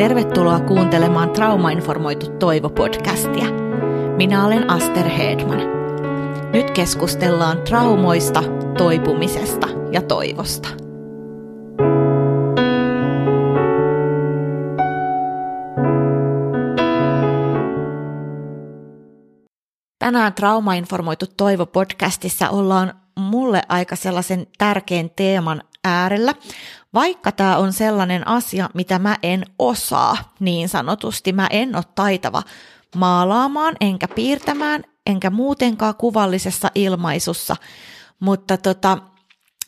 Tervetuloa kuuntelemaan Traumainformoitu Toivo-podcastia. Minä olen Aster Hedman. Nyt keskustellaan traumoista, toipumisesta ja toivosta. Tänään Traumainformoitu Toivo-podcastissa ollaan mulle aika sellaisen tärkeän teeman äärellä, vaikka tämä on sellainen asia, mitä mä en osaa niin sanotusti, mä en ole taitava maalaamaan, enkä piirtämään, enkä muutenkaan kuvallisessa ilmaisussa, mutta tota,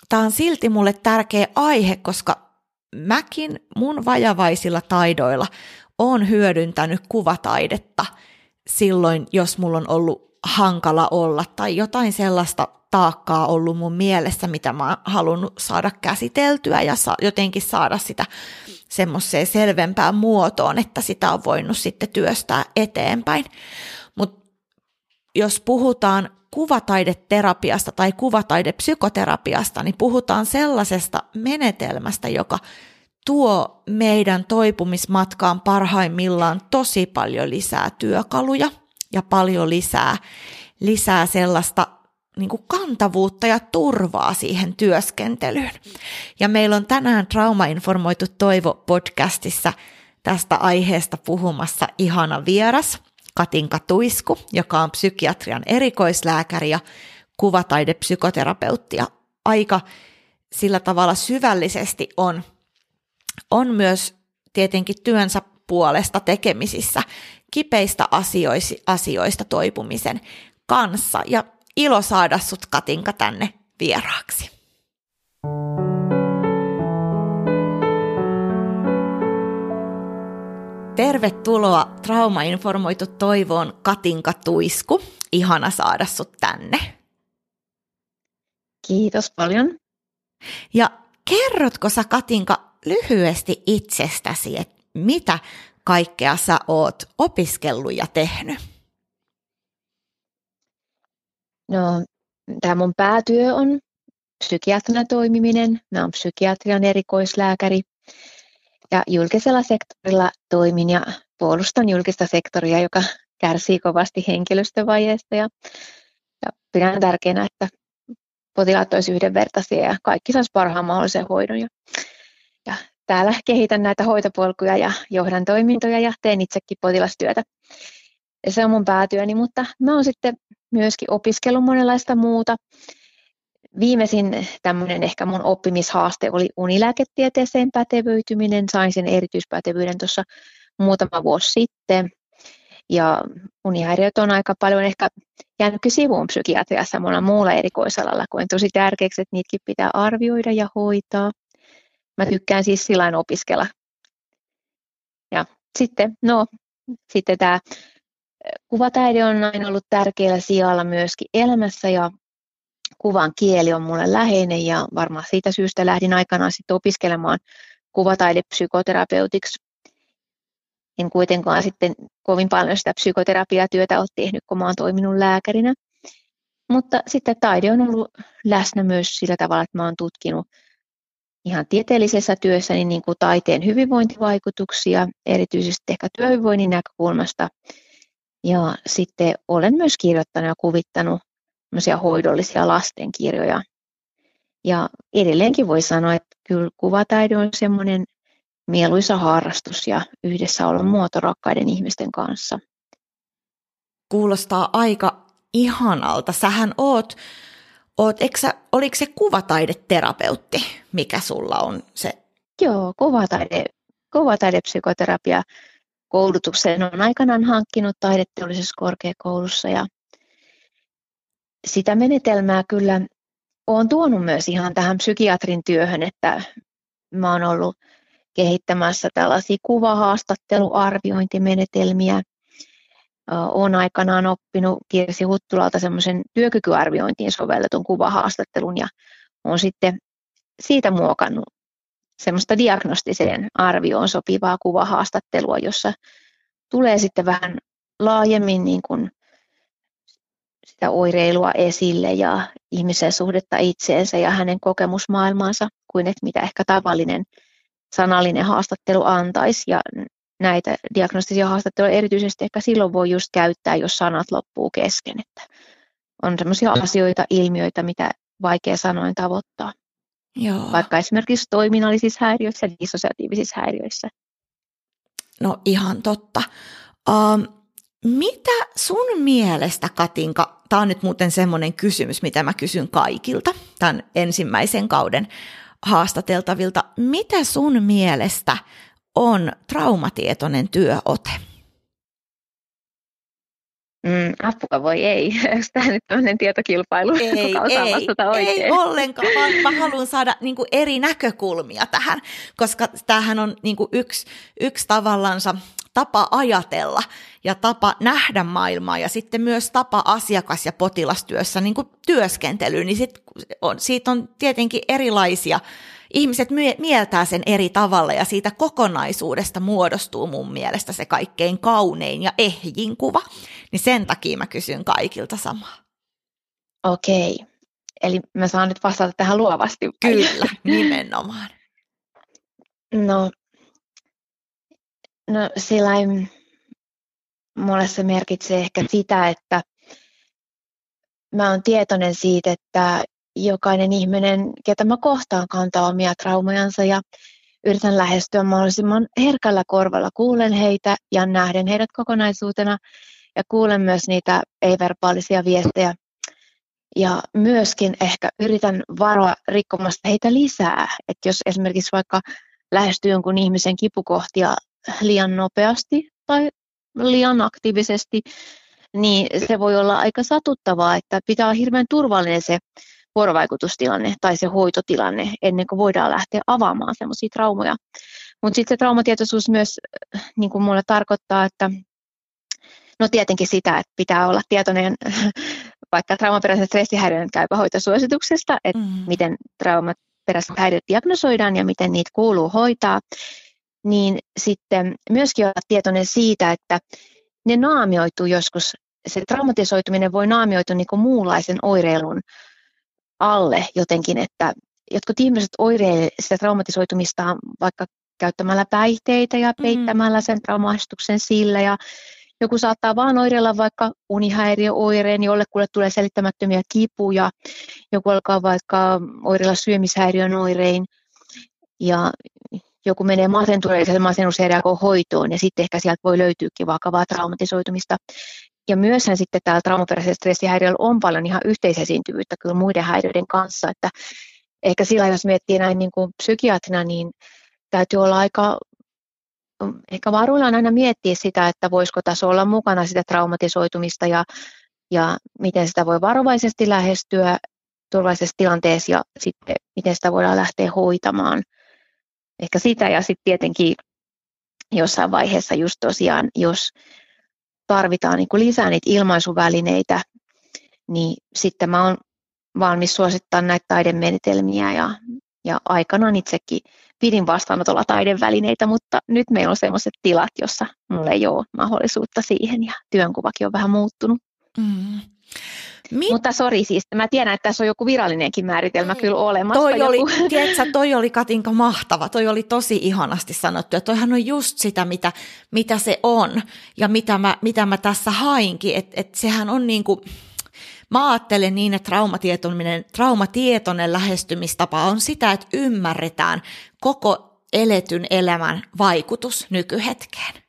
tämä on silti mulle tärkeä aihe, koska mäkin mun vajavaisilla taidoilla on hyödyntänyt kuvataidetta silloin, jos mulla on ollut hankala olla tai jotain sellaista taakkaa ollut mun mielessä, mitä mä oon halunnut saada käsiteltyä ja sa- jotenkin saada sitä semmoiseen selvempään muotoon, että sitä on voinut sitten työstää eteenpäin. Mutta jos puhutaan kuvataideterapiasta tai kuvataidepsykoterapiasta, niin puhutaan sellaisesta menetelmästä, joka tuo meidän toipumismatkaan parhaimmillaan tosi paljon lisää työkaluja ja paljon lisää, lisää sellaista niin kuin kantavuutta ja turvaa siihen työskentelyyn. Ja meillä on tänään Traumainformoitu Toivo podcastissa tästä aiheesta puhumassa ihana vieras, Katinka Tuisku, joka on psykiatrian erikoislääkäri ja kuvataidepsykoterapeutti ja aika sillä tavalla syvällisesti on, on myös tietenkin työnsä puolesta tekemisissä kipeistä asioista, asioista toipumisen kanssa. Ja ilo saada sut Katinka tänne vieraaksi. Tervetuloa Traumainformoitu toivoon Katinka Tuisku. Ihana saada sut tänne. Kiitos paljon. Ja kerrotko sä Katinka lyhyesti itsestäsi, että mitä kaikkea sä oot opiskellut ja tehnyt? No, tämä mun päätyö on psykiatrina toimiminen. Mä oon psykiatrian erikoislääkäri ja julkisella sektorilla toimin ja puolustan julkista sektoria, joka kärsii kovasti henkilöstövajeesta ja, ja pidän tärkeänä, että potilaat olisivat yhdenvertaisia ja kaikki saisi parhaan mahdollisen hoidon. Ja, ja täällä kehitän näitä hoitopolkuja ja johdan toimintoja ja teen itsekin potilastyötä. Ja se on mun päätyöni, mutta mä oon sitten myöskin opiskellut monenlaista muuta. Viimeisin tämmöinen ehkä mun oppimishaaste oli unilääketieteeseen pätevöityminen. Sain sen erityispätevyyden tuossa muutama vuosi sitten. Ja unihäiriöt on aika paljon ehkä jäänytkin sivuun psykiatriassa monella muulla erikoisalalla, on tosi tärkeäksi, että niitäkin pitää arvioida ja hoitaa. Mä tykkään siis sillä opiskella. Ja sitten, no, sitten tämä Kuvataide on aina ollut tärkeällä sijalla myöskin elämässä ja kuvan kieli on mulle läheinen ja varmaan siitä syystä lähdin aikanaan sitten opiskelemaan kuvataidepsykoterapeutiksi. En kuitenkaan sitten kovin paljon sitä psykoterapiatyötä ole tehnyt, kun oon toiminut lääkärinä. Mutta sitten taide on ollut läsnä myös sillä tavalla, että oon tutkinut ihan tieteellisessä työssäni niin kuin taiteen hyvinvointivaikutuksia, erityisesti ehkä työhyvinvoinnin näkökulmasta – ja sitten olen myös kirjoittanut ja kuvittanut hoidollisia lastenkirjoja. Ja edelleenkin voi sanoa, että kyllä kuvataide on semmoinen mieluisa harrastus ja yhdessä olla muoto rakkaiden ihmisten kanssa. Kuulostaa aika ihanalta. Sähän oot, oot sä, oliko se kuvataideterapeutti, mikä sulla on se? Joo, kuvataide, kuvataidepsykoterapia koulutuksen on aikanaan hankkinut taideteollisessa korkeakoulussa ja sitä menetelmää kyllä olen tuonut myös ihan tähän psykiatrin työhön, että mä oon ollut kehittämässä tällaisia kuvahaastatteluarviointimenetelmiä. Olen aikanaan oppinut Kirsi Huttulalta semmoisen työkykyarviointiin sovelletun kuvahaastattelun ja olen sitten siitä muokannut semmoista diagnostiseen arvioon sopivaa kuvahaastattelua, jossa tulee sitten vähän laajemmin niin kuin sitä oireilua esille ja ihmisen suhdetta itseensä ja hänen kokemusmaailmaansa kuin että mitä ehkä tavallinen sanallinen haastattelu antaisi. Ja näitä diagnostisia haastatteluja erityisesti ehkä silloin voi just käyttää, jos sanat loppuu kesken. Että on sellaisia asioita, ilmiöitä, mitä vaikea sanoin tavoittaa. Joo. Vaikka esimerkiksi toiminnallisissa häiriöissä ja dissosiatiivisissa häiriöissä. No ihan totta. Um, mitä sun mielestä, Katinka, tämä on nyt muuten semmoinen kysymys, mitä mä kysyn kaikilta tämän ensimmäisen kauden haastateltavilta. Mitä sun mielestä on traumatietoinen työote? Mm, apua voi ei. Onko tämä nyt tämmöinen tietokilpailu? Ei, ei, ei ollenkaan, vaan mä haluan saada niin kuin eri näkökulmia tähän, koska tämähän on niin kuin yksi, yksi tavallansa tapa ajatella ja tapa nähdä maailmaa ja sitten myös tapa asiakas- ja potilastyössä niin kuin työskentelyyn, niin sit on, siitä on tietenkin erilaisia ihmiset mieltää sen eri tavalla ja siitä kokonaisuudesta muodostuu mun mielestä se kaikkein kaunein ja ehjin kuva. Niin sen takia mä kysyn kaikilta samaa. Okei. Eli mä saan nyt vastata tähän luovasti. Kyllä, nimenomaan. No, no sillain, mulle se merkitsee ehkä sitä, että mä oon tietoinen siitä, että jokainen ihminen, ketä mä kohtaan, kantaa omia traumajansa ja yritän lähestyä mahdollisimman herkällä korvalla. Kuulen heitä ja nähden heidät kokonaisuutena ja kuulen myös niitä ei-verbaalisia viestejä. Ja myöskin ehkä yritän varoa rikkomasta heitä lisää. Että jos esimerkiksi vaikka lähestyy jonkun ihmisen kipukohtia liian nopeasti tai liian aktiivisesti, niin se voi olla aika satuttavaa, että pitää olla hirveän turvallinen se vuorovaikutustilanne tai se hoitotilanne ennen kuin voidaan lähteä avaamaan semmoisia traumoja. Mutta sitten se traumatietoisuus myös niin kuin mulle tarkoittaa, että no tietenkin sitä, että pitää olla tietoinen vaikka traumaperäisen stressihäiriön käypähoitosuosituksesta, että mm. miten traumaperäiset häiriöt diagnosoidaan ja miten niitä kuuluu hoitaa, niin sitten myöskin olla tietoinen siitä, että ne naamioituu joskus, se traumatisoituminen voi naamioitua niin kuin muunlaisen oireilun alle jotenkin, että jotkut ihmiset oireilevat sitä traumatisoitumista vaikka käyttämällä päihteitä ja mm. peittämällä sen traumaistuksen sillä ja joku saattaa vaan oireilla vaikka unihäiriöoireen, jollekulle tulee selittämättömiä kipuja, joku alkaa vaikka oireilla syömishäiriön oirein ja joku menee masentuneeseen masennushäiriöön hoitoon ja sitten ehkä sieltä voi löytyykin vakavaa traumatisoitumista. Ja myöshän sitten täällä traumaperäisellä stressihäiriöllä on paljon ihan yhteisesiintyvyyttä kyllä muiden häiriöiden kanssa, että ehkä sillä jos miettii näin niin kuin psykiatrina, niin täytyy olla aika ehkä varuillaan aina miettiä sitä, että voisiko tässä olla mukana sitä traumatisoitumista ja, ja miten sitä voi varovaisesti lähestyä turvallisessa tilanteessa ja sitten miten sitä voidaan lähteä hoitamaan. Ehkä sitä ja sitten tietenkin jossain vaiheessa just tosiaan, jos tarvitaan niin kuin lisää niitä ilmaisuvälineitä, niin sitten mä oon valmis suosittamaan näitä taidemenetelmiä ja, ja aikanaan itsekin pidin vastaanotolla taidevälineitä, mutta nyt meillä on sellaiset tilat, jossa mulla ei ole mahdollisuutta siihen ja työnkuvakin on vähän muuttunut. Mm. Mi- Mutta sori siis, mä tiedän, että tässä on joku virallinenkin määritelmä kyllä olemassa. Toi joku. oli, tiedätkö, toi oli Katinka mahtava, toi oli tosi ihanasti sanottu, ja toihan on just sitä, mitä, mitä se on, ja mitä mä, mitä mä tässä hainkin, että et sehän on niin kuin, Mä ajattelen niin, että traumatietoinen, traumatietoinen lähestymistapa on sitä, että ymmärretään koko eletyn elämän vaikutus nykyhetkeen.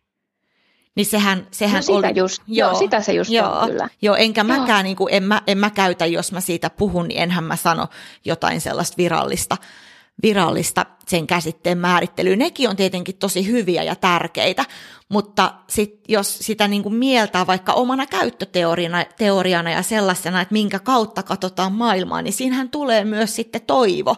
Niin sehän, sehän no sitä oli, just, joo, joo, sitä se just joo, on kyllä. Joo, enkä joo. mäkään, niin kuin, en, mä, en mä käytä, jos mä siitä puhun, niin enhän mä sano jotain sellaista virallista, virallista sen käsitteen määrittelyä. Nekin on tietenkin tosi hyviä ja tärkeitä, mutta sit, jos sitä niin kuin mieltää vaikka omana käyttöteoriana teoriana ja sellaisena, että minkä kautta katsotaan maailmaa, niin siinähän tulee myös sitten toivo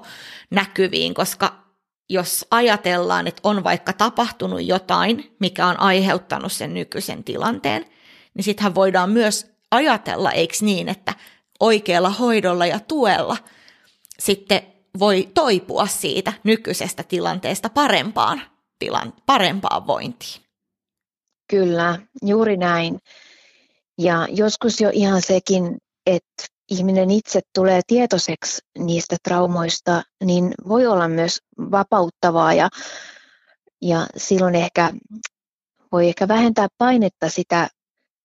näkyviin, koska jos ajatellaan, että on vaikka tapahtunut jotain, mikä on aiheuttanut sen nykyisen tilanteen, niin sittenhän voidaan myös ajatella, eikö niin, että oikealla hoidolla ja tuella sitten voi toipua siitä nykyisestä tilanteesta parempaan, tilan, parempaan vointiin. Kyllä, juuri näin. Ja joskus jo ihan sekin, että ihminen itse tulee tietoiseksi niistä traumoista, niin voi olla myös vapauttavaa ja, ja silloin ehkä voi ehkä vähentää painetta sitä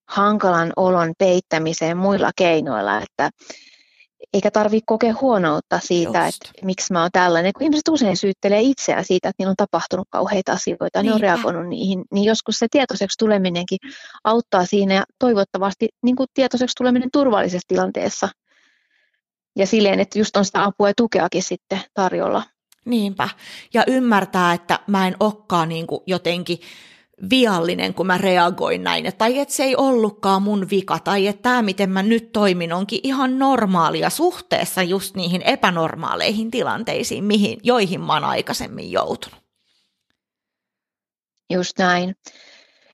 hankalan olon peittämiseen muilla keinoilla, että eikä tarvitse kokea huonoutta siitä, Just. että miksi mä oon tällainen, kun ihmiset usein syyttelee itseään siitä, että niillä on tapahtunut kauheita asioita, Niinpä. ne on reagoinut niihin, niin joskus se tietoiseksi tuleminenkin auttaa siinä ja toivottavasti niin kuin tietoiseksi tuleminen turvallisessa tilanteessa ja silleen, että just on sitä apua ja tukeakin sitten tarjolla. Niinpä. Ja ymmärtää, että mä en olekaan niin kuin jotenkin viallinen, kun mä reagoin näin, tai että se ei ollutkaan mun vika, tai että tämä, miten mä nyt toimin, onkin ihan normaalia suhteessa just niihin epänormaaleihin tilanteisiin, mihin, joihin mä oon aikaisemmin joutunut. Just näin.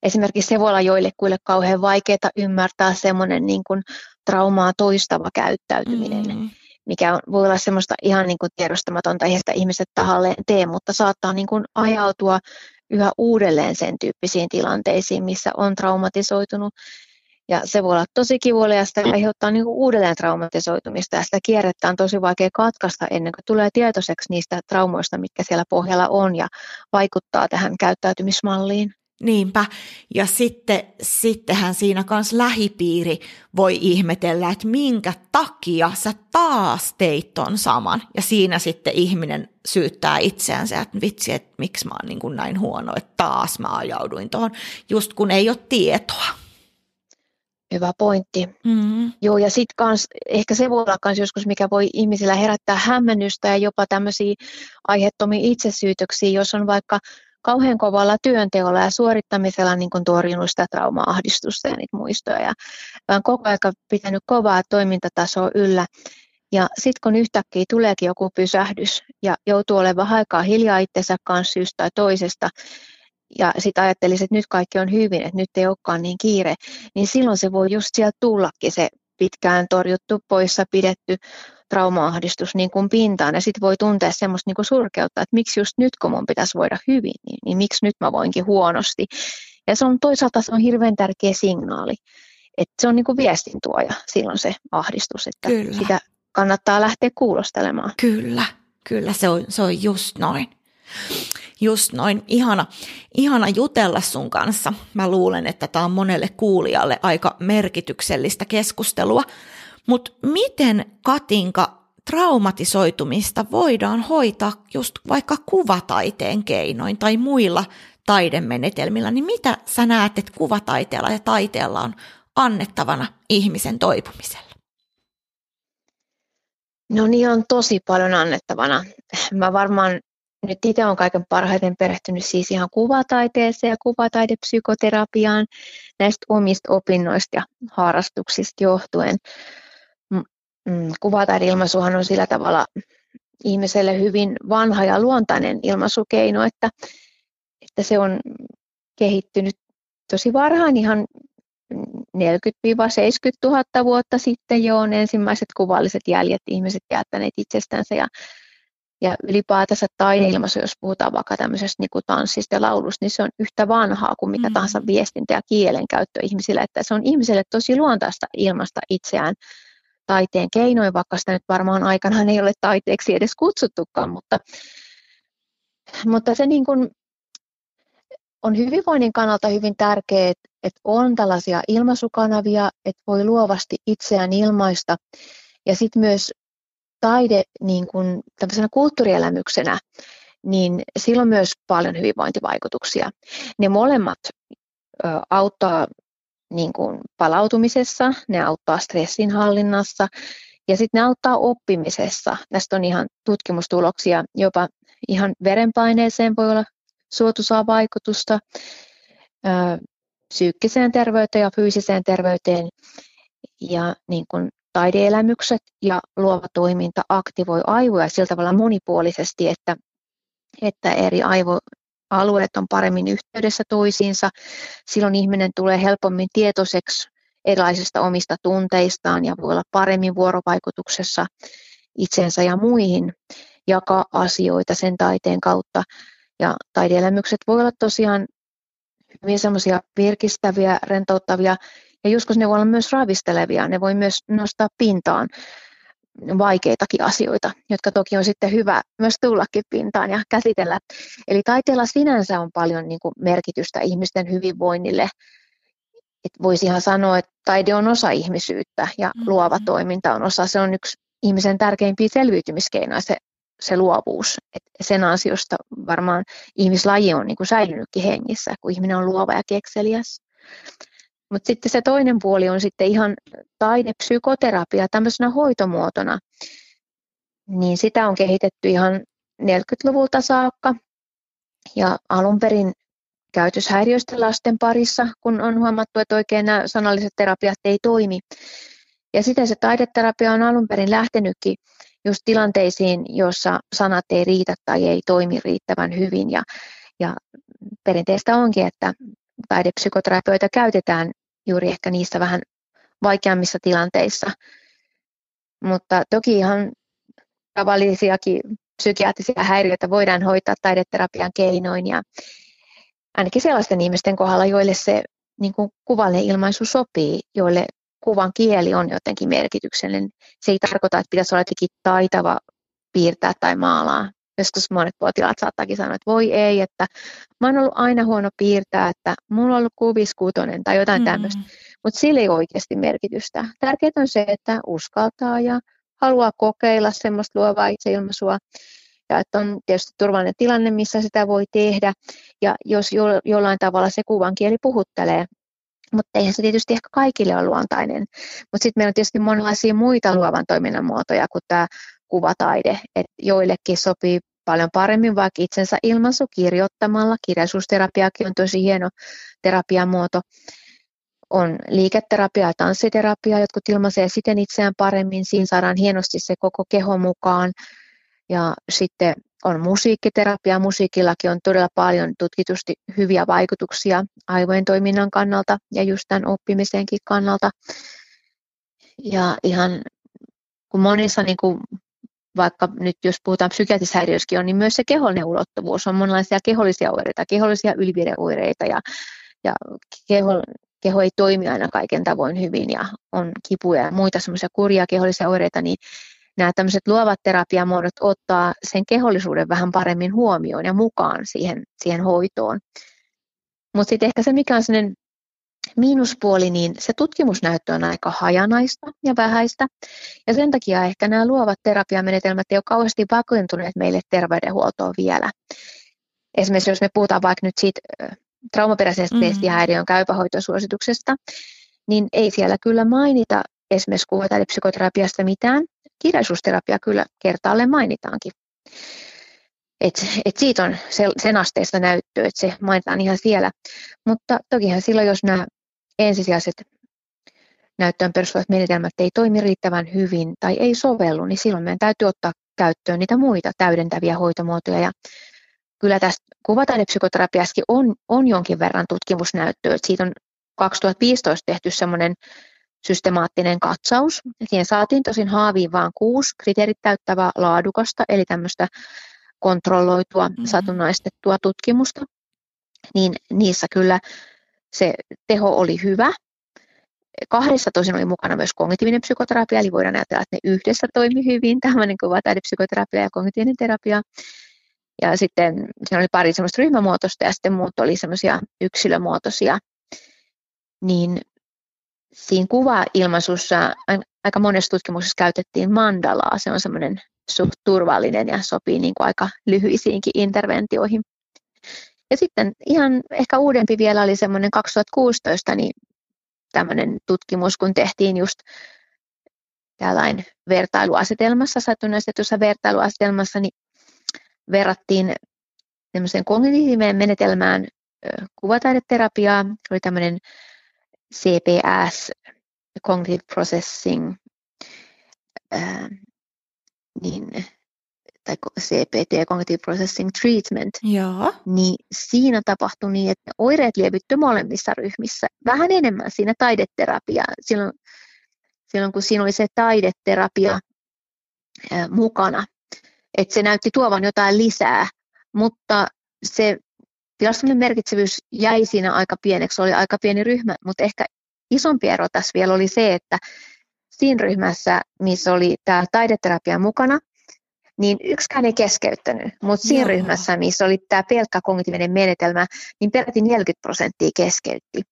Esimerkiksi se voi olla joillekuille kauhean vaikeaa ymmärtää semmoinen niin kuin traumaa toistava käyttäytyminen. Mm mikä on, voi olla semmoista ihan niin kuin tiedostamatonta, eihän sitä ihmiset tahalleen tee, mutta saattaa niin kuin ajautua yhä uudelleen sen tyyppisiin tilanteisiin, missä on traumatisoitunut. Ja se voi olla tosi kivuliasta ja aiheuttaa niin kuin uudelleen traumatisoitumista ja sitä kierrettä on tosi vaikea katkaista ennen kuin tulee tietoiseksi niistä traumoista, mitkä siellä pohjalla on ja vaikuttaa tähän käyttäytymismalliin. Niinpä. Ja sitten, sittenhän siinä kanssa lähipiiri voi ihmetellä, että minkä takia sä taas teit ton saman. Ja siinä sitten ihminen syyttää itseänsä, että vitsi, että miksi mä oon niin kuin näin huono, että taas mä ajauduin tuohon, just kun ei ole tietoa. Hyvä pointti. Mm-hmm. Joo, ja sitten kans, ehkä se voi olla kans joskus, mikä voi ihmisillä herättää hämmennystä ja jopa tämmöisiä aiheettomia itsesyytöksiä, jos on vaikka kauhean kovalla työnteolla ja suorittamisella niin kuin torjunut sitä trauma-ahdistusta ja niitä muistoja. Ja olen koko ajan pitänyt kovaa toimintatasoa yllä. Ja sitten kun yhtäkkiä tuleekin joku pysähdys ja joutuu olemaan aikaa hiljaa itsensä kanssa syystä tai toisesta, ja sitten ajattelisi, että nyt kaikki on hyvin, että nyt ei olekaan niin kiire, niin silloin se voi just sieltä tullakin se pitkään torjuttu, poissa pidetty trauma-ahdistus niin kuin pintaan ja sitten voi tuntea semmoista niin kuin surkeutta, että miksi just nyt kun mun pitäisi voida hyvin, niin, niin miksi nyt mä voinkin huonosti. Ja se on toisaalta se on hirveän tärkeä signaali, että se on niin kuin viestintuoja silloin se ahdistus, että kyllä. sitä kannattaa lähteä kuulostelemaan. Kyllä, kyllä se on, se on just noin. Just noin, ihana, ihana jutella sun kanssa. Mä luulen, että tämä on monelle kuulijalle aika merkityksellistä keskustelua. Mutta miten Katinka traumatisoitumista voidaan hoitaa just vaikka kuvataiteen keinoin tai muilla taidemenetelmillä, niin mitä sä näet, että kuvataiteella ja taiteella on annettavana ihmisen toipumiselle? No niin, on tosi paljon annettavana. Mä varmaan nyt itse olen kaiken parhaiten perehtynyt siis ihan kuvataiteeseen ja kuvataidepsykoterapiaan näistä omista opinnoista ja harrastuksista johtuen. Mm, kuvataideilmaisuhan on sillä tavalla ihmiselle hyvin vanha ja luontainen ilmaisukeino, että, että se on kehittynyt tosi varhain ihan 40-70 000 vuotta sitten jo on ensimmäiset kuvalliset jäljet ihmiset jättäneet itsestänsä ja, ja ylipäätänsä taideilmaisu, jos puhutaan vaikka tämmöisestä niin kuin tanssista ja laulusta, niin se on yhtä vanhaa kuin mitä mm. tahansa viestintä ja kielenkäyttö ihmisille, että se on ihmiselle tosi luontaista ilmasta itseään taiteen keinoin, vaikka sitä nyt varmaan aikanaan ei ole taiteeksi edes kutsuttukaan, mutta, mutta se niin kuin on hyvinvoinnin kannalta hyvin tärkeää, että on tällaisia ilmaisukanavia, että voi luovasti itseään ilmaista ja sitten myös taide niin kuin tämmöisenä kulttuurielämyksenä, niin sillä on myös paljon hyvinvointivaikutuksia. Ne molemmat auttaa niin kuin palautumisessa, ne auttaa stressin hallinnassa ja sitten ne auttaa oppimisessa. Tästä on ihan tutkimustuloksia, jopa ihan verenpaineeseen voi olla suotuisaa vaikutusta, psyykkiseen terveyteen ja fyysiseen terveyteen. Ja niin kuin taideelämykset ja luova toiminta aktivoi aivoja sillä tavalla monipuolisesti, että, että eri aivo, alueet on paremmin yhteydessä toisiinsa. Silloin ihminen tulee helpommin tietoiseksi erilaisista omista tunteistaan ja voi olla paremmin vuorovaikutuksessa itsensä ja muihin, jakaa asioita sen taiteen kautta. Ja taideelämykset voi olla tosiaan hyvin semmoisia virkistäviä, rentouttavia ja joskus ne voi olla myös ravistelevia, ne voi myös nostaa pintaan vaikeitakin asioita, jotka toki on sitten hyvä myös tullakin pintaan ja käsitellä. Eli taiteella sinänsä on paljon niin kuin merkitystä ihmisten hyvinvoinnille. Et voisi ihan sanoa, että taide on osa ihmisyyttä ja mm-hmm. luova toiminta on osa. Se on yksi ihmisen tärkeimpiä selviytymiskeinoja, se, se luovuus. Et sen ansiosta varmaan ihmislaji on niin kuin säilynytkin hengissä, kun ihminen on luova ja kekseliäs. Mutta sitten se toinen puoli on sitten ihan taidepsykoterapia tämmöisenä hoitomuotona. Niin sitä on kehitetty ihan 40-luvulta saakka. Ja alun perin käytöshäiriöisten lasten parissa, kun on huomattu, että oikein nämä sanalliset terapiat ei toimi. Ja sitten se taideterapia on alun perin lähtenytkin just tilanteisiin, joissa sanat ei riitä tai ei toimi riittävän hyvin. Ja, ja perinteistä onkin, että taidepsykoterapioita käytetään juuri ehkä niissä vähän vaikeammissa tilanteissa. Mutta toki ihan tavallisiakin psykiatrisia häiriöitä voidaan hoitaa taideterapian keinoin ja ainakin sellaisten ihmisten kohdalla, joille se niin kuin kuvallinen ilmaisu sopii, joille kuvan kieli on jotenkin merkityksellinen. Se ei tarkoita, että pitäisi olla jotenkin taitava piirtää tai maalaa, joskus monet potilaat saattaakin sanoa, että voi ei, että mä oon ollut aina huono piirtää, että mulla on ollut kuviskutonen tai jotain mm-hmm. tämmöistä, mutta sillä ei oikeasti merkitystä. Tärkeää on se, että uskaltaa ja haluaa kokeilla semmoista luovaa itseilmaisua ja että on tietysti turvallinen tilanne, missä sitä voi tehdä ja jos jo, jollain tavalla se kuvan kieli puhuttelee, mutta eihän se tietysti ehkä kaikille ole luontainen. Mutta sitten meillä on tietysti monenlaisia muita luovan toiminnan muotoja kuin tämä kuvataide, että joillekin sopii paljon paremmin vaikka itsensä ilmaisu kirjoittamalla. Kirjallisuusterapiakin on tosi hieno terapiamuoto. On liiketerapia ja tanssiterapia, jotkut ilmaisee siten itseään paremmin. Siinä saadaan hienosti se koko keho mukaan. Ja sitten on musiikkiterapia. Musiikillakin on todella paljon tutkitusti hyviä vaikutuksia aivojen toiminnan kannalta ja just tämän oppimisenkin kannalta. Ja ihan kun monissa niin kuin vaikka nyt jos puhutaan psykiatrisissa on, niin myös se kehollinen ulottuvuus on monenlaisia kehollisia oireita, kehollisia ylvireoireita ja, ja keho, keho ei toimi aina kaiken tavoin hyvin ja on kipuja ja muita semmoisia kurjia kehollisia oireita, niin nämä tämmöiset luovat terapiamuodot ottaa sen kehollisuuden vähän paremmin huomioon ja mukaan siihen, siihen hoitoon. Mutta sitten ehkä se, mikä on sellainen miinuspuoli, niin se tutkimusnäyttö on aika hajanaista ja vähäistä. Ja sen takia ehkä nämä luovat terapiamenetelmät ei ole kauheasti vakuuntuneet meille terveydenhuoltoon vielä. Esimerkiksi jos me puhutaan vaikka nyt siitä traumaperäisestä mm-hmm. testihäiriön käypähoitosuosituksesta, niin ei siellä kyllä mainita esimerkiksi kuvatailepsykoterapiasta mitään. Kirjallisuusterapia kyllä kertaalleen mainitaankin. Et, et siitä on sen asteista näyttöä, että se mainitaan ihan siellä. Mutta tokihan silloin, jos nämä ensisijaiset näyttöön perustuvat menetelmät ei toimi riittävän hyvin tai ei sovellu, niin silloin meidän täytyy ottaa käyttöön niitä muita täydentäviä hoitomuotoja. Ja kyllä tästä kuvataidepsykoterapiassakin on, on jonkin verran tutkimusnäyttöä. Että siitä on 2015 tehty semmoinen systemaattinen katsaus. Siihen saatiin tosin haaviin vain kuusi kriteerit täyttävää laadukasta, eli tämmöistä kontrolloitua, mm-hmm. satunnaistettua tutkimusta. Niin niissä kyllä se teho oli hyvä. Kahdessa tosin oli mukana myös kognitiivinen psykoterapia, eli voidaan ajatella, että ne yhdessä toimi hyvin, tämmöinen kuva taidepsykoterapia ja kognitiivinen terapia. Ja sitten siinä oli pari semmoista ryhmämuotoista ja sitten muut oli semmoisia yksilömuotoisia. Niin siinä kuva-ilmaisussa aika monessa tutkimuksessa käytettiin mandalaa. Se on semmoinen suht turvallinen ja sopii niin kuin aika lyhyisiinkin interventioihin. Ja sitten ihan ehkä uudempi vielä oli semmoinen 2016 niin tämmöinen tutkimus, kun tehtiin just tällainen vertailuasetelmassa, satunnaistetussa vertailuasetelmassa, niin verrattiin tämmöiseen kognitiiviseen menetelmään kuvataideterapiaa, oli tämmöinen CPS, Cognitive Processing, niin tai CPT, Cognitive Processing Treatment, Joo. niin siinä tapahtui niin, että oireet lievitty molemmissa ryhmissä. Vähän enemmän siinä taideterapia, silloin, silloin kun siinä oli se taideterapia ää, mukana. Että se näytti tuovan jotain lisää, mutta se tilastollinen merkitsevyys jäi siinä aika pieneksi, oli aika pieni ryhmä, mutta ehkä isompi ero tässä vielä oli se, että siinä ryhmässä, missä oli tämä taideterapia mukana, niin yksikään ei keskeyttänyt, mutta siinä Joo. ryhmässä, missä oli tämä pelkkä kognitiivinen menetelmä, niin peräti 40 prosenttia keskeytti.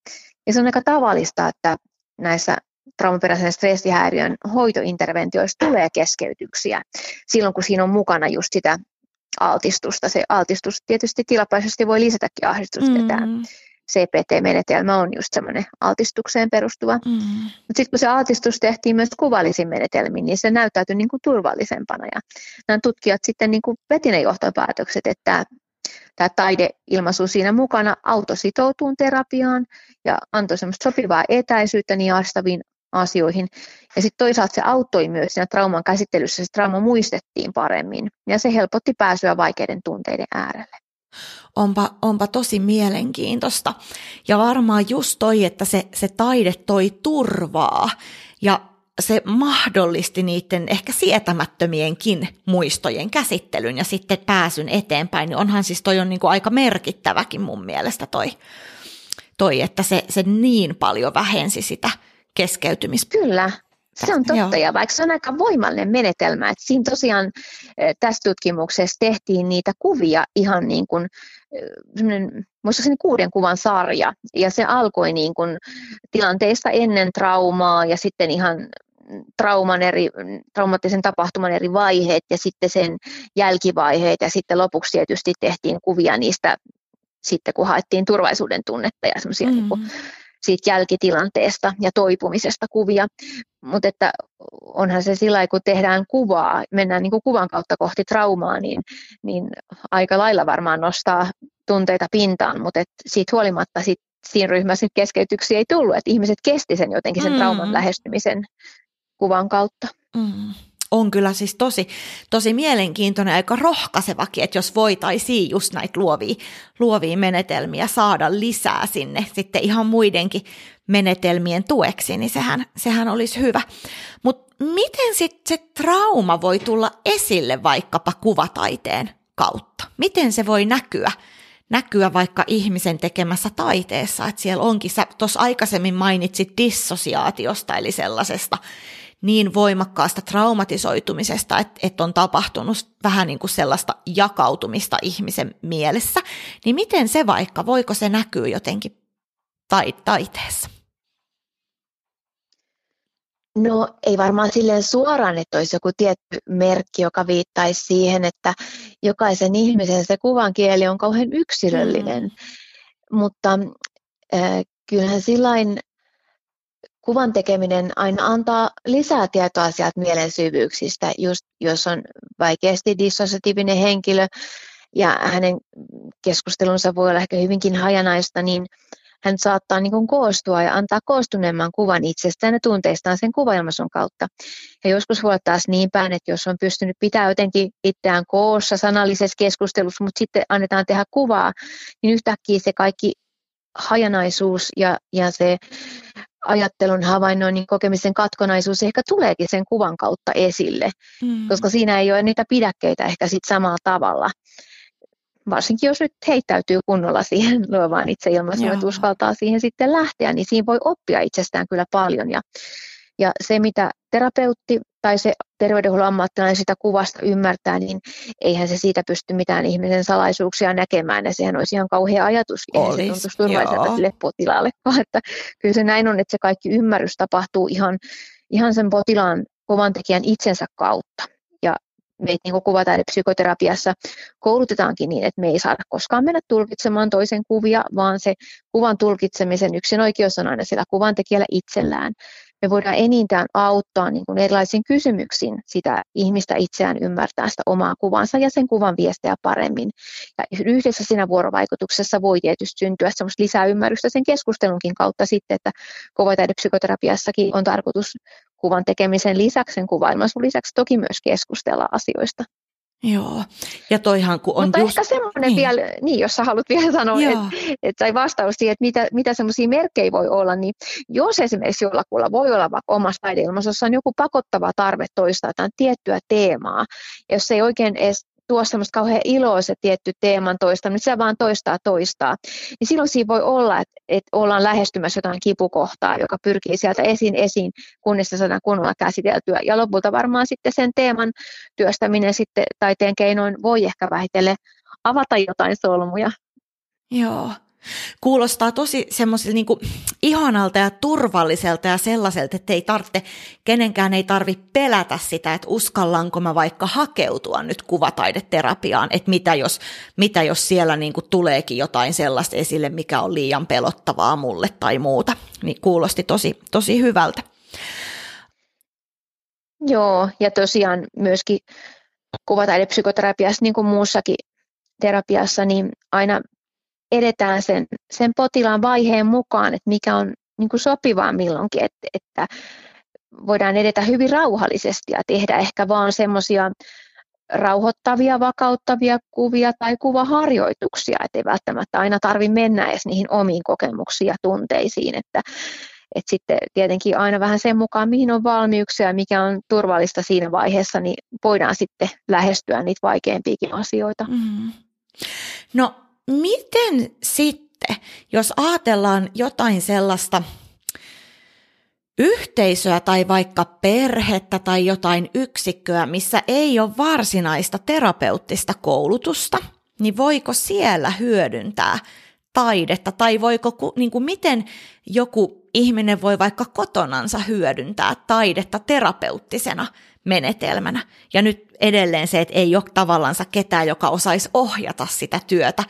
Ja se on aika tavallista, että näissä traumaperäisen stressihäiriön hoitointerventioissa tulee keskeytyksiä silloin, kun siinä on mukana just sitä altistusta. Se altistus tietysti tilapäisesti voi lisätäkin ahdistusta. Mm. CPT-menetelmä on just semmoinen altistukseen perustuva. Mm. Mutta sitten kun se altistus tehtiin myös kuvallisin menetelmin, niin se näyttäytyi niin kuin turvallisempana. Ja nämä tutkijat sitten niin kuin veti ne johtopäätökset, että tämä taideilmaisu siinä mukana auto sitoutuu terapiaan ja antoi semmoista sopivaa etäisyyttä niin haastaviin asioihin. Ja sitten toisaalta se auttoi myös siinä trauman käsittelyssä, se trauma muistettiin paremmin ja se helpotti pääsyä vaikeiden tunteiden äärelle. Onpa, onpa tosi mielenkiintoista. Ja varmaan just toi, että se, se taide toi turvaa ja se mahdollisti niiden ehkä sietämättömienkin muistojen käsittelyn ja sitten pääsyn eteenpäin, niin onhan siis toi on niin kuin aika merkittäväkin mun mielestä toi, toi että se, se niin paljon vähensi sitä keskeytymistä. Kyllä, se on totta, Joo. ja vaikka se on aika voimallinen menetelmä, että siinä tosiaan eh, tässä tutkimuksessa tehtiin niitä kuvia ihan niin kuin eh, muistaakseni kuuden kuvan sarja, ja se alkoi niin kuin tilanteista ennen traumaa ja sitten ihan trauman eri, traumaattisen tapahtuman eri vaiheet ja sitten sen jälkivaiheet ja sitten lopuksi tietysti tehtiin kuvia niistä sitten kun haettiin turvallisuuden tunnetta ja semmoisia mm. niin siitä jälkitilanteesta ja toipumisesta kuvia. Mutta että onhan se sillä kun tehdään kuvaa, mennään niin kuin kuvan kautta kohti traumaa, niin, niin aika lailla varmaan nostaa tunteita pintaan, mutta et siitä huolimatta sit, siinä ryhmässä keskeytyksiä ei tullut, että ihmiset kesti sen jotenkin sen mm. trauman lähestymisen kuvan kautta. Mm on kyllä siis tosi, tosi mielenkiintoinen, aika rohkaisevakin, että jos voitaisiin just näitä luovia, luovia menetelmiä saada lisää sinne sitten ihan muidenkin menetelmien tueksi, niin sehän, sehän olisi hyvä. Mutta miten sitten se trauma voi tulla esille vaikkapa kuvataiteen kautta? Miten se voi näkyä? näkyä vaikka ihmisen tekemässä taiteessa, että siellä onkin, sä tuossa aikaisemmin mainitsit dissosiaatiosta, eli sellaisesta niin voimakkaasta traumatisoitumisesta, että, että on tapahtunut vähän niin kuin sellaista jakautumista ihmisen mielessä, niin miten se vaikka, voiko se näkyä jotenkin taiteessa? No ei varmaan silleen suoraan, että olisi joku tietty merkki, joka viittaisi siihen, että jokaisen ihmisen se kuvan kieli on kauhean yksilöllinen. Mm. Mutta äh, kyllähän sillain kuvan tekeminen aina antaa lisää tietoa sieltä mielen syvyyksistä, just jos on vaikeasti dissosiatiivinen henkilö ja hänen keskustelunsa voi olla ehkä hyvinkin hajanaista, niin hän saattaa niin kuin koostua ja antaa koostuneemman kuvan itsestään ja tunteistaan sen kuvailmasun kautta. Ja joskus voi olla taas niin päin, että jos on pystynyt pitää jotenkin itseään koossa sanallisessa keskustelussa, mutta sitten annetaan tehdä kuvaa, niin yhtäkkiä se kaikki hajanaisuus ja, ja se ajattelun, havainnoinnin, kokemisen katkonaisuus ehkä tuleekin sen kuvan kautta esille, mm. koska siinä ei ole niitä pidäkkeitä ehkä sit samalla tavalla. Varsinkin jos nyt heittäytyy kunnolla siihen luovaan itseilmaisuun, että uskaltaa siihen sitten lähteä, niin siinä voi oppia itsestään kyllä paljon. Ja, ja se, mitä terapeutti tai se terveydenhuollon ammattilainen sitä kuvasta ymmärtää, niin eihän se siitä pysty mitään ihmisen salaisuuksia näkemään, ja sehän olisi ihan kauhea ajatus, ja se tuntuisi turvalliselta sille potilaalle, että kyllä se näin on, että se kaikki ymmärrys tapahtuu ihan, ihan sen potilaan kovan tekijän itsensä kautta. Ja meitä niin kuvataidepsykoterapiassa koulutetaankin niin, että me ei saada koskaan mennä tulkitsemaan toisen kuvia, vaan se kuvan tulkitsemisen yksin oikeus on aina sillä kuvan tekijällä itsellään me voidaan enintään auttaa niin kuin erilaisiin kysymyksiin sitä ihmistä itseään ymmärtää sitä omaa kuvansa ja sen kuvan viestejä paremmin. Ja yhdessä siinä vuorovaikutuksessa voi tietysti syntyä semmoista lisää ymmärrystä sen keskustelunkin kautta sitten, että kovataidepsykoterapiassakin on tarkoitus kuvan tekemisen lisäksi, sen kuvailmaisun lisäksi toki myös keskustella asioista. Joo, ja toihan kun on Mutta just... ehkä semmoinen niin. vielä, niin jos sä haluat vielä sanoa, että et sai vastaus siihen, että mitä, mitä semmoisia merkkejä voi olla, niin jos esimerkiksi jollakulla voi olla vaikka omassa taideilmassa on joku pakottava tarve toistaa jotain tiettyä teemaa, jos ei oikein edes tuo semmoista kauhean iloa se tietty teeman toistaminen, se vaan toistaa toistaa. Niin silloin siinä voi olla, että, että ollaan lähestymässä jotain kipukohtaa, joka pyrkii sieltä esiin esiin, kunnes se saadaan kunnolla käsiteltyä. Ja lopulta varmaan sitten sen teeman työstäminen sitten taiteen keinoin voi ehkä vähitellen avata jotain solmuja. Joo, Kuulostaa tosi semmoiselta niin ihanalta ja turvalliselta ja sellaiselta, että ei tarvitse, kenenkään ei tarvitse pelätä sitä, että uskallanko mä vaikka hakeutua nyt kuvataideterapiaan, että mitä jos, mitä jos siellä niin kuin tuleekin jotain sellaista esille, mikä on liian pelottavaa mulle tai muuta. Niin kuulosti tosi, tosi hyvältä. Joo, ja tosiaan myöskin kuvataidepsykoterapiassa, niin kuin muussakin terapiassa, niin aina edetään sen, sen potilaan vaiheen mukaan, että mikä on niin kuin sopivaa milloinkin, että, että voidaan edetä hyvin rauhallisesti ja tehdä ehkä vaan semmoisia rauhoittavia, vakauttavia kuvia tai kuvaharjoituksia, että ei välttämättä aina tarvitse mennä edes niihin omiin kokemuksiin ja tunteisiin, että, että sitten tietenkin aina vähän sen mukaan, mihin on valmiuksia ja mikä on turvallista siinä vaiheessa, niin voidaan sitten lähestyä niitä vaikeampiakin asioita. Mm. No miten sitten, jos ajatellaan jotain sellaista yhteisöä tai vaikka perhettä tai jotain yksikköä, missä ei ole varsinaista terapeuttista koulutusta, niin voiko siellä hyödyntää taidetta tai voiko, niin kuin miten joku ihminen voi vaikka kotonansa hyödyntää taidetta terapeuttisena menetelmänä. Ja nyt edelleen se, että ei ole tavallansa ketään, joka osaisi ohjata sitä työtä,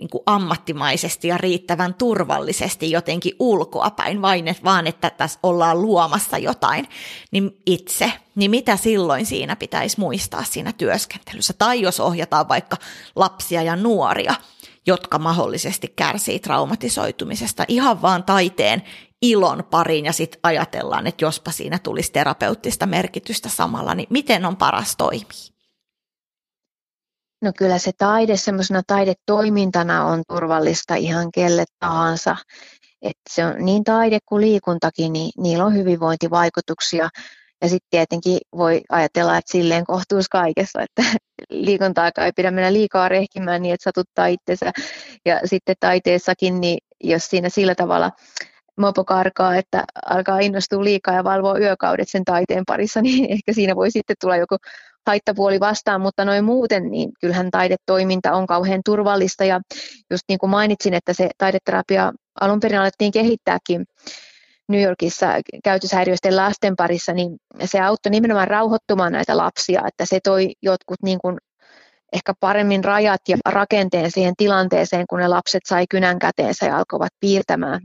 niin kuin ammattimaisesti ja riittävän turvallisesti jotenkin ulkoapäin, vain et, vaan että tässä ollaan luomassa jotain, niin itse, niin mitä silloin siinä pitäisi muistaa siinä työskentelyssä? Tai jos ohjataan vaikka lapsia ja nuoria, jotka mahdollisesti kärsii traumatisoitumisesta ihan vaan taiteen ilon pariin ja sitten ajatellaan, että jospa siinä tulisi terapeuttista merkitystä samalla, niin miten on paras toimia? No kyllä se taide semmoisena taidetoimintana on turvallista ihan kelle tahansa. Et se on niin taide kuin liikuntakin, niin niillä on hyvinvointivaikutuksia. Ja sitten tietenkin voi ajatella, että silleen kohtuus kaikessa, että liikuntaa ei pidä mennä liikaa rehkimään niin, että satuttaa itsensä. Ja sitten taiteessakin, niin jos siinä sillä tavalla mopo karkaa, että alkaa innostua liikaa ja valvoa yökaudet sen taiteen parissa, niin ehkä siinä voi sitten tulla joku haittapuoli vastaan, mutta noin muuten, niin kyllähän taidetoiminta on kauhean turvallista ja just niin kuin mainitsin, että se taideterapia alun perin alettiin kehittääkin New Yorkissa käytöshäiriöisten lasten parissa, niin se auttoi nimenomaan rauhoittumaan näitä lapsia, että se toi jotkut niin kuin ehkä paremmin rajat ja rakenteen siihen tilanteeseen, kun ne lapset sai kynän käteensä ja alkoivat piirtämään.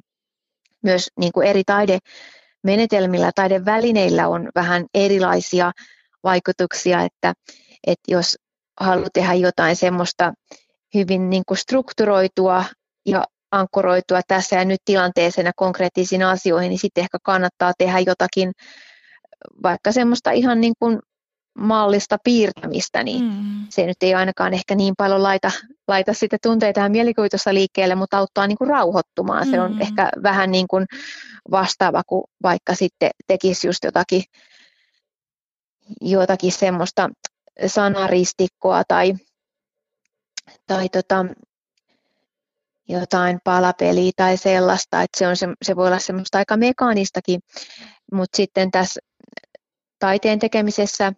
Myös niin kuin eri taidemenetelmillä, taidevälineillä on vähän erilaisia vaikutuksia, että, että jos haluaa tehdä jotain semmoista hyvin niin kuin strukturoitua ja ankkoroitua tässä ja nyt tilanteeseen ja konkreettisiin asioihin, niin sitten ehkä kannattaa tehdä jotakin vaikka semmoista ihan niin kuin mallista piirtämistä, niin mm. se nyt ei ainakaan ehkä niin paljon laita, laita sitten tunteita ja mielikuvitusta liikkeelle, mutta auttaa niin kuin rauhoittumaan. Mm. Se on mm. ehkä vähän niin kuin vastaava kuin vaikka sitten tekisi just jotakin jotakin semmoista sanaristikkoa tai, tai tota, jotain palapeliä tai sellaista, että se, on se, se voi olla semmoista aika mekaanistakin, mutta sitten tässä taiteen tekemisessä,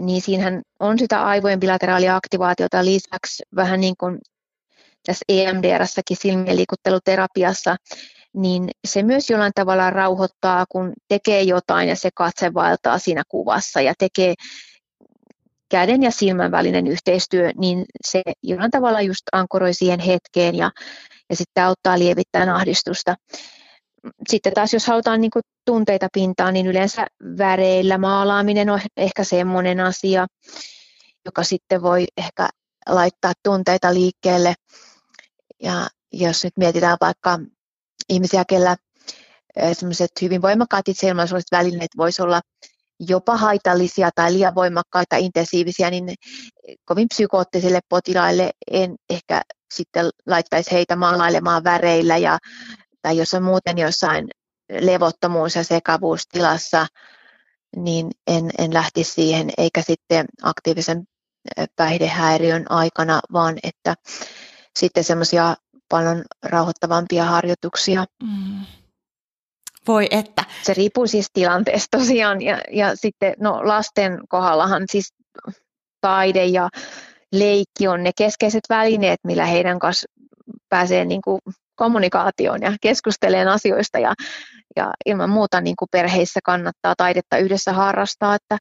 niin siinähän on sitä aivojen bilateraalia aktivaatiota lisäksi vähän niin kuin tässä EMDRssäkin silmien liikutteluterapiassa, niin se myös jollain tavalla rauhoittaa, kun tekee jotain ja se katse vaeltaa siinä kuvassa ja tekee käden ja silmän välinen yhteistyö, niin se jollain tavalla just ankoroi siihen hetkeen ja, ja sitten auttaa lievittämään ahdistusta. Sitten taas jos halutaan niin tunteita pintaan, niin yleensä väreillä maalaaminen on ehkä semmoinen asia, joka sitten voi ehkä laittaa tunteita liikkeelle. Ja jos nyt mietitään vaikka ihmisiä, kellä sellaiset hyvin voimakkaat itseilmaisulliset välineet voisi olla jopa haitallisia tai liian voimakkaita, intensiivisiä, niin kovin psykoottisille potilaille en ehkä sitten laittaisi heitä maalailemaan väreillä ja, tai jos on muuten jossain levottomuus- ja sekavuustilassa, niin en, en lähtisi siihen, eikä sitten aktiivisen päihdehäiriön aikana, vaan että sitten semmoisia paljon rauhoittavampia harjoituksia. Mm. Voi että. Se riippuu siis tilanteesta tosiaan ja, ja sitten no lasten kohdallahan siis taide ja leikki on ne keskeiset välineet, millä heidän kanssa pääsee niin kuin kommunikaatioon ja keskusteleen asioista ja, ja ilman muuta niin kuin perheissä kannattaa taidetta yhdessä harrastaa, että,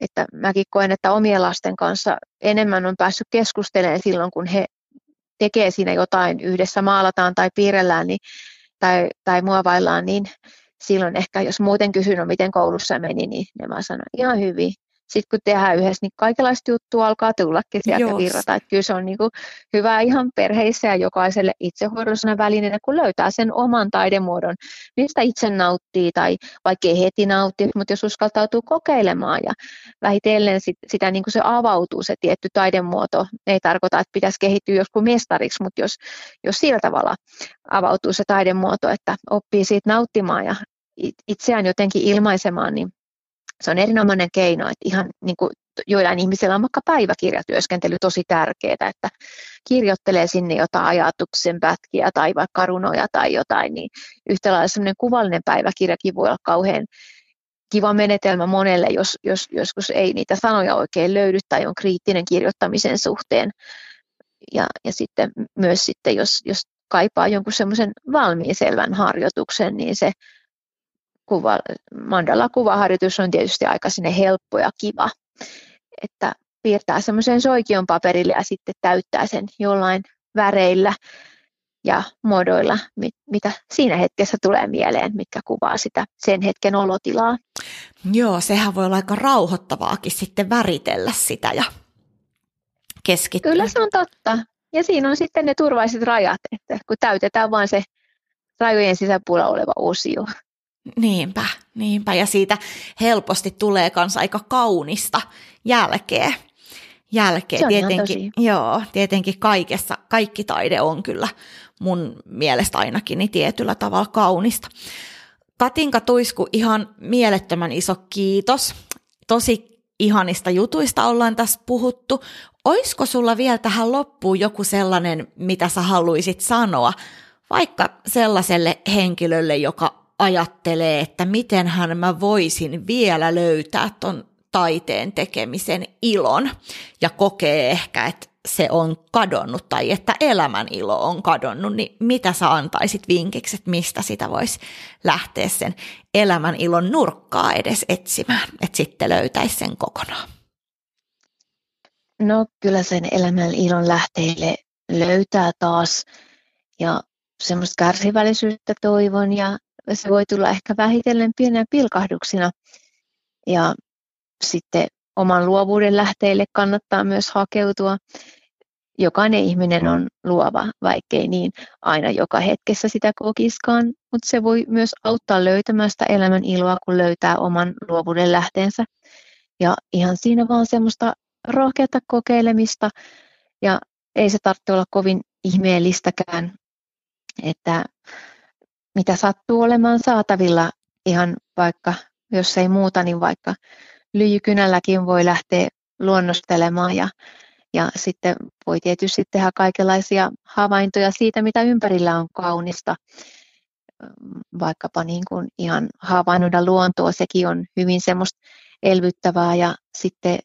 että mäkin koen, että omien lasten kanssa enemmän on päässyt keskustelemaan silloin, kun he tekee siinä jotain, yhdessä maalataan tai piirrellään niin, tai, tai muovaillaan, niin silloin ehkä jos muuten kysyn, miten koulussa meni, niin ne mä sanon ihan hyvin sitten kun tehdään yhdessä, niin kaikenlaista juttua alkaa tullakin sieltä Joo. virrata. Että kyllä se on niin kuin hyvä ihan perheissä ja jokaiselle itsehoidollisena välineenä, kun löytää sen oman taidemuodon, mistä itse nauttii tai vaikka ei heti nautti, mutta jos uskaltautuu kokeilemaan ja vähitellen sit, sitä niin kuin se avautuu se tietty taidemuoto. Ei tarkoita, että pitäisi kehittyä joskus mestariksi, mutta jos, jos sillä tavalla avautuu se taidemuoto, että oppii siitä nauttimaan ja itseään jotenkin ilmaisemaan, niin se on erinomainen keino, että ihan niin kuin joillain ihmisillä on vaikka päiväkirjatyöskentely tosi tärkeää, että kirjoittelee sinne jotain ajatuksen pätkiä tai vaikka runoja tai jotain, niin yhtä lailla semmoinen kuvallinen päiväkirjakin voi olla kauhean kiva menetelmä monelle, jos, jos joskus ei niitä sanoja oikein löydy tai on kriittinen kirjoittamisen suhteen. Ja, ja sitten myös sitten, jos, jos kaipaa jonkun semmoisen valmiin selvän harjoituksen, niin se kuva, mandala-kuvaharjoitus on tietysti aika sinne helppo ja kiva, että piirtää semmoisen soikion paperille ja sitten täyttää sen jollain väreillä ja muodoilla, mitä siinä hetkessä tulee mieleen, mitkä kuvaa sitä sen hetken olotilaa. Joo, sehän voi olla aika rauhoittavaakin sitten väritellä sitä ja keskittyä. Kyllä se on totta. Ja siinä on sitten ne turvalliset rajat, että kun täytetään vain se rajojen sisäpuolella oleva osio. Niinpä, niinpä. Ja siitä helposti tulee myös aika kaunista jälkeä. Jälkeen. Tietenkin, joo, tietenkin kaikessa, kaikki taide on kyllä mun mielestä ainakin niin tietyllä tavalla kaunista. Katinka Tuisku, ihan mielettömän iso kiitos. Tosi ihanista jutuista ollaan tässä puhuttu. Oisko sulla vielä tähän loppuun joku sellainen, mitä sä haluaisit sanoa, vaikka sellaiselle henkilölle, joka ajattelee, että mitenhän mä voisin vielä löytää ton taiteen tekemisen ilon ja kokee ehkä, että se on kadonnut tai että elämän ilo on kadonnut, niin mitä sä antaisit vinkiksi, että mistä sitä voisi lähteä sen elämän ilon nurkkaa edes etsimään, että sitten löytäisi sen kokonaan? No kyllä sen elämän ilon lähteille löytää taas ja semmoista kärsivällisyyttä toivon ja se voi tulla ehkä vähitellen pienenä pilkahduksina. Ja sitten oman luovuuden lähteille kannattaa myös hakeutua. Jokainen ihminen on luova, vaikkei niin aina joka hetkessä sitä kokiskaan, mutta se voi myös auttaa löytämään sitä elämän iloa, kun löytää oman luovuuden lähteensä. Ja ihan siinä vaan semmoista rohkeata kokeilemista ja ei se tarvitse olla kovin ihmeellistäkään, että mitä sattuu olemaan saatavilla ihan vaikka, jos ei muuta, niin vaikka lyijykynälläkin voi lähteä luonnostelemaan ja, ja sitten voi tietysti tehdä kaikenlaisia havaintoja siitä, mitä ympärillä on kaunista. Vaikkapa niin kuin ihan havainnoida luontoa, sekin on hyvin semmoista elvyttävää ja sitten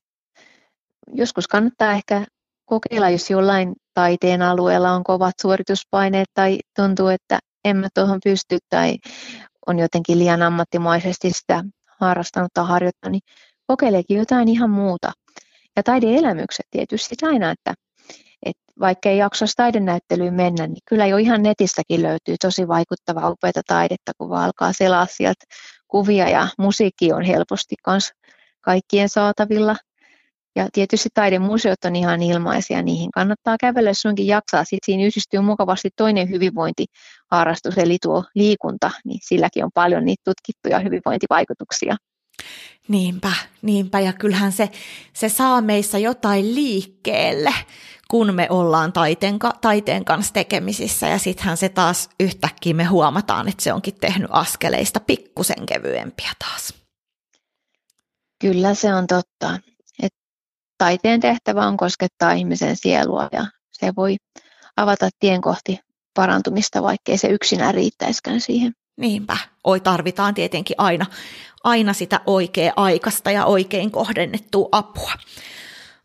joskus kannattaa ehkä kokeilla, jos jollain taiteen alueella on kovat suorituspaineet tai tuntuu, että en mä tuohon pysty tai on jotenkin liian ammattimaisesti sitä harrastanut tai harjoittanut, niin kokeileekin jotain ihan muuta. Ja taideelämykset tietysti aina, että, että vaikka ei jaksaisi taidenäyttelyyn mennä, niin kyllä jo ihan netistäkin löytyy tosi vaikuttavaa upeata taidetta, kun vaan alkaa selaa sieltä kuvia ja musiikki on helposti myös kaikkien saatavilla. Ja tietysti taidemuseot on ihan ilmaisia, niihin kannattaa kävellä, jos sunkin jaksaa. Sitten siinä yhdistyy mukavasti toinen hyvinvointiharrastus, eli tuo liikunta, niin silläkin on paljon niitä tutkittuja hyvinvointivaikutuksia. Niinpä, niinpä. Ja kyllähän se, se saa meissä jotain liikkeelle, kun me ollaan taiteen, taiteen kanssa tekemisissä. Ja sittenhän se taas yhtäkkiä me huomataan, että se onkin tehnyt askeleista pikkusen kevyempiä taas. Kyllä se on totta taiteen tehtävä on koskettaa ihmisen sielua ja se voi avata tien kohti parantumista, vaikkei se yksinään riittäisikään siihen. Niinpä, oi tarvitaan tietenkin aina, aina sitä oikea aikaista ja oikein kohdennettua apua,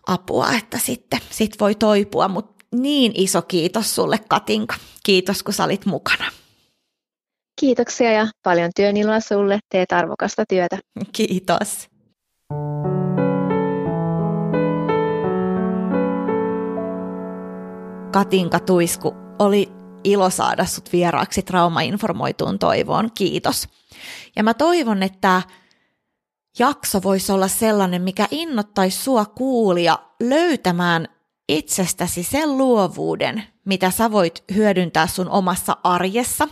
apua että sitten sit voi toipua, mutta niin iso kiitos sulle Katinka. Kiitos kun sä olit mukana. Kiitoksia ja paljon työniloa sulle. Teet arvokasta työtä. Kiitos. Katinka Tuisku, oli ilo saada sut vieraaksi traumainformoituun toivoon. Kiitos. Ja mä toivon, että jakso voisi olla sellainen, mikä innottaisi sua kuulia löytämään itsestäsi sen luovuuden, mitä sä voit hyödyntää sun omassa arjessa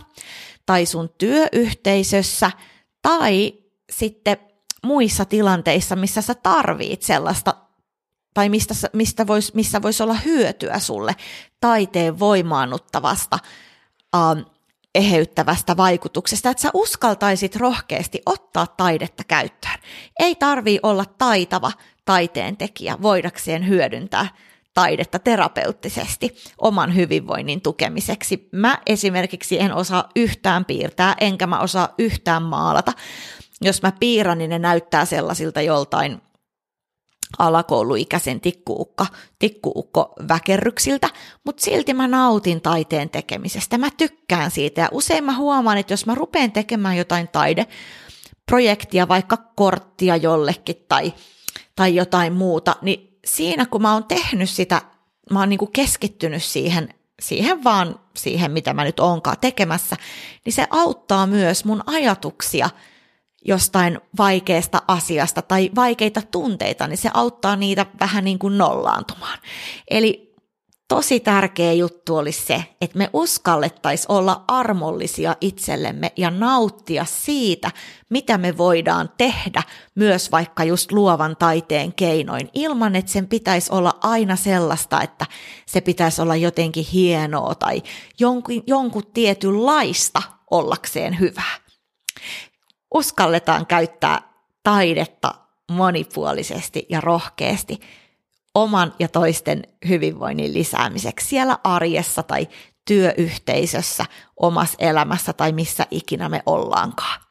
tai sun työyhteisössä tai sitten muissa tilanteissa, missä sä tarvit sellaista tai mistä, mistä vois, missä voisi olla hyötyä sulle taiteen voimaannuttavasta, ähm, eheyttävästä vaikutuksesta, että sä uskaltaisit rohkeasti ottaa taidetta käyttöön. Ei tarvii olla taitava taiteentekijä voidakseen hyödyntää taidetta terapeuttisesti oman hyvinvoinnin tukemiseksi. Mä esimerkiksi en osaa yhtään piirtää, enkä mä osaa yhtään maalata. Jos mä piirrän, niin ne näyttää sellaisilta joltain alakouluikäisen tikkuukka, tikkuukko väkerryksiltä, mutta silti mä nautin taiteen tekemisestä. Mä tykkään siitä ja usein mä huomaan, että jos mä rupean tekemään jotain taideprojektia, vaikka korttia jollekin tai, tai jotain muuta, niin siinä kun mä oon tehnyt sitä, mä oon niinku keskittynyt siihen, siihen vaan siihen, mitä mä nyt oonkaan tekemässä, niin se auttaa myös mun ajatuksia – jostain vaikeasta asiasta tai vaikeita tunteita, niin se auttaa niitä vähän niin kuin nollaantumaan. Eli tosi tärkeä juttu olisi se, että me uskallettaisiin olla armollisia itsellemme ja nauttia siitä, mitä me voidaan tehdä myös vaikka just luovan taiteen keinoin, ilman että sen pitäisi olla aina sellaista, että se pitäisi olla jotenkin hienoa tai jonkun, jonkun tietynlaista ollakseen hyvää uskalletaan käyttää taidetta monipuolisesti ja rohkeasti oman ja toisten hyvinvoinnin lisäämiseksi siellä arjessa tai työyhteisössä, omassa elämässä tai missä ikinä me ollaankaan.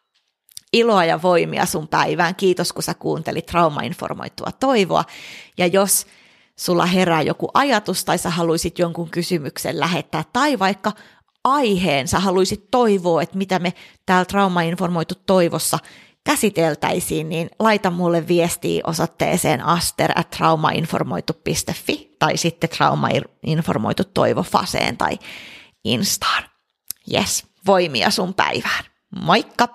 Iloa ja voimia sun päivään. Kiitos, kun sä kuuntelit traumainformoitua toivoa. Ja jos sulla herää joku ajatus tai sä haluaisit jonkun kysymyksen lähettää tai vaikka aiheen sä haluaisit toivoa, että mitä me täällä traumainformoitu toivossa käsiteltäisiin, niin laita mulle viestiä osoitteeseen aster at traumainformoitu.fi tai sitten traumainformoitu toivo Faseen tai Instaan. Yes, voimia sun päivään. Moikka!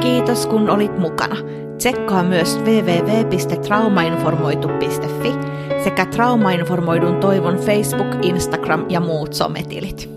Kiitos kun olit mukana. Tsekkaa myös www.traumainformoitu.fi sekä Traumainformoidun toivon Facebook, Instagram ja muut sometilit.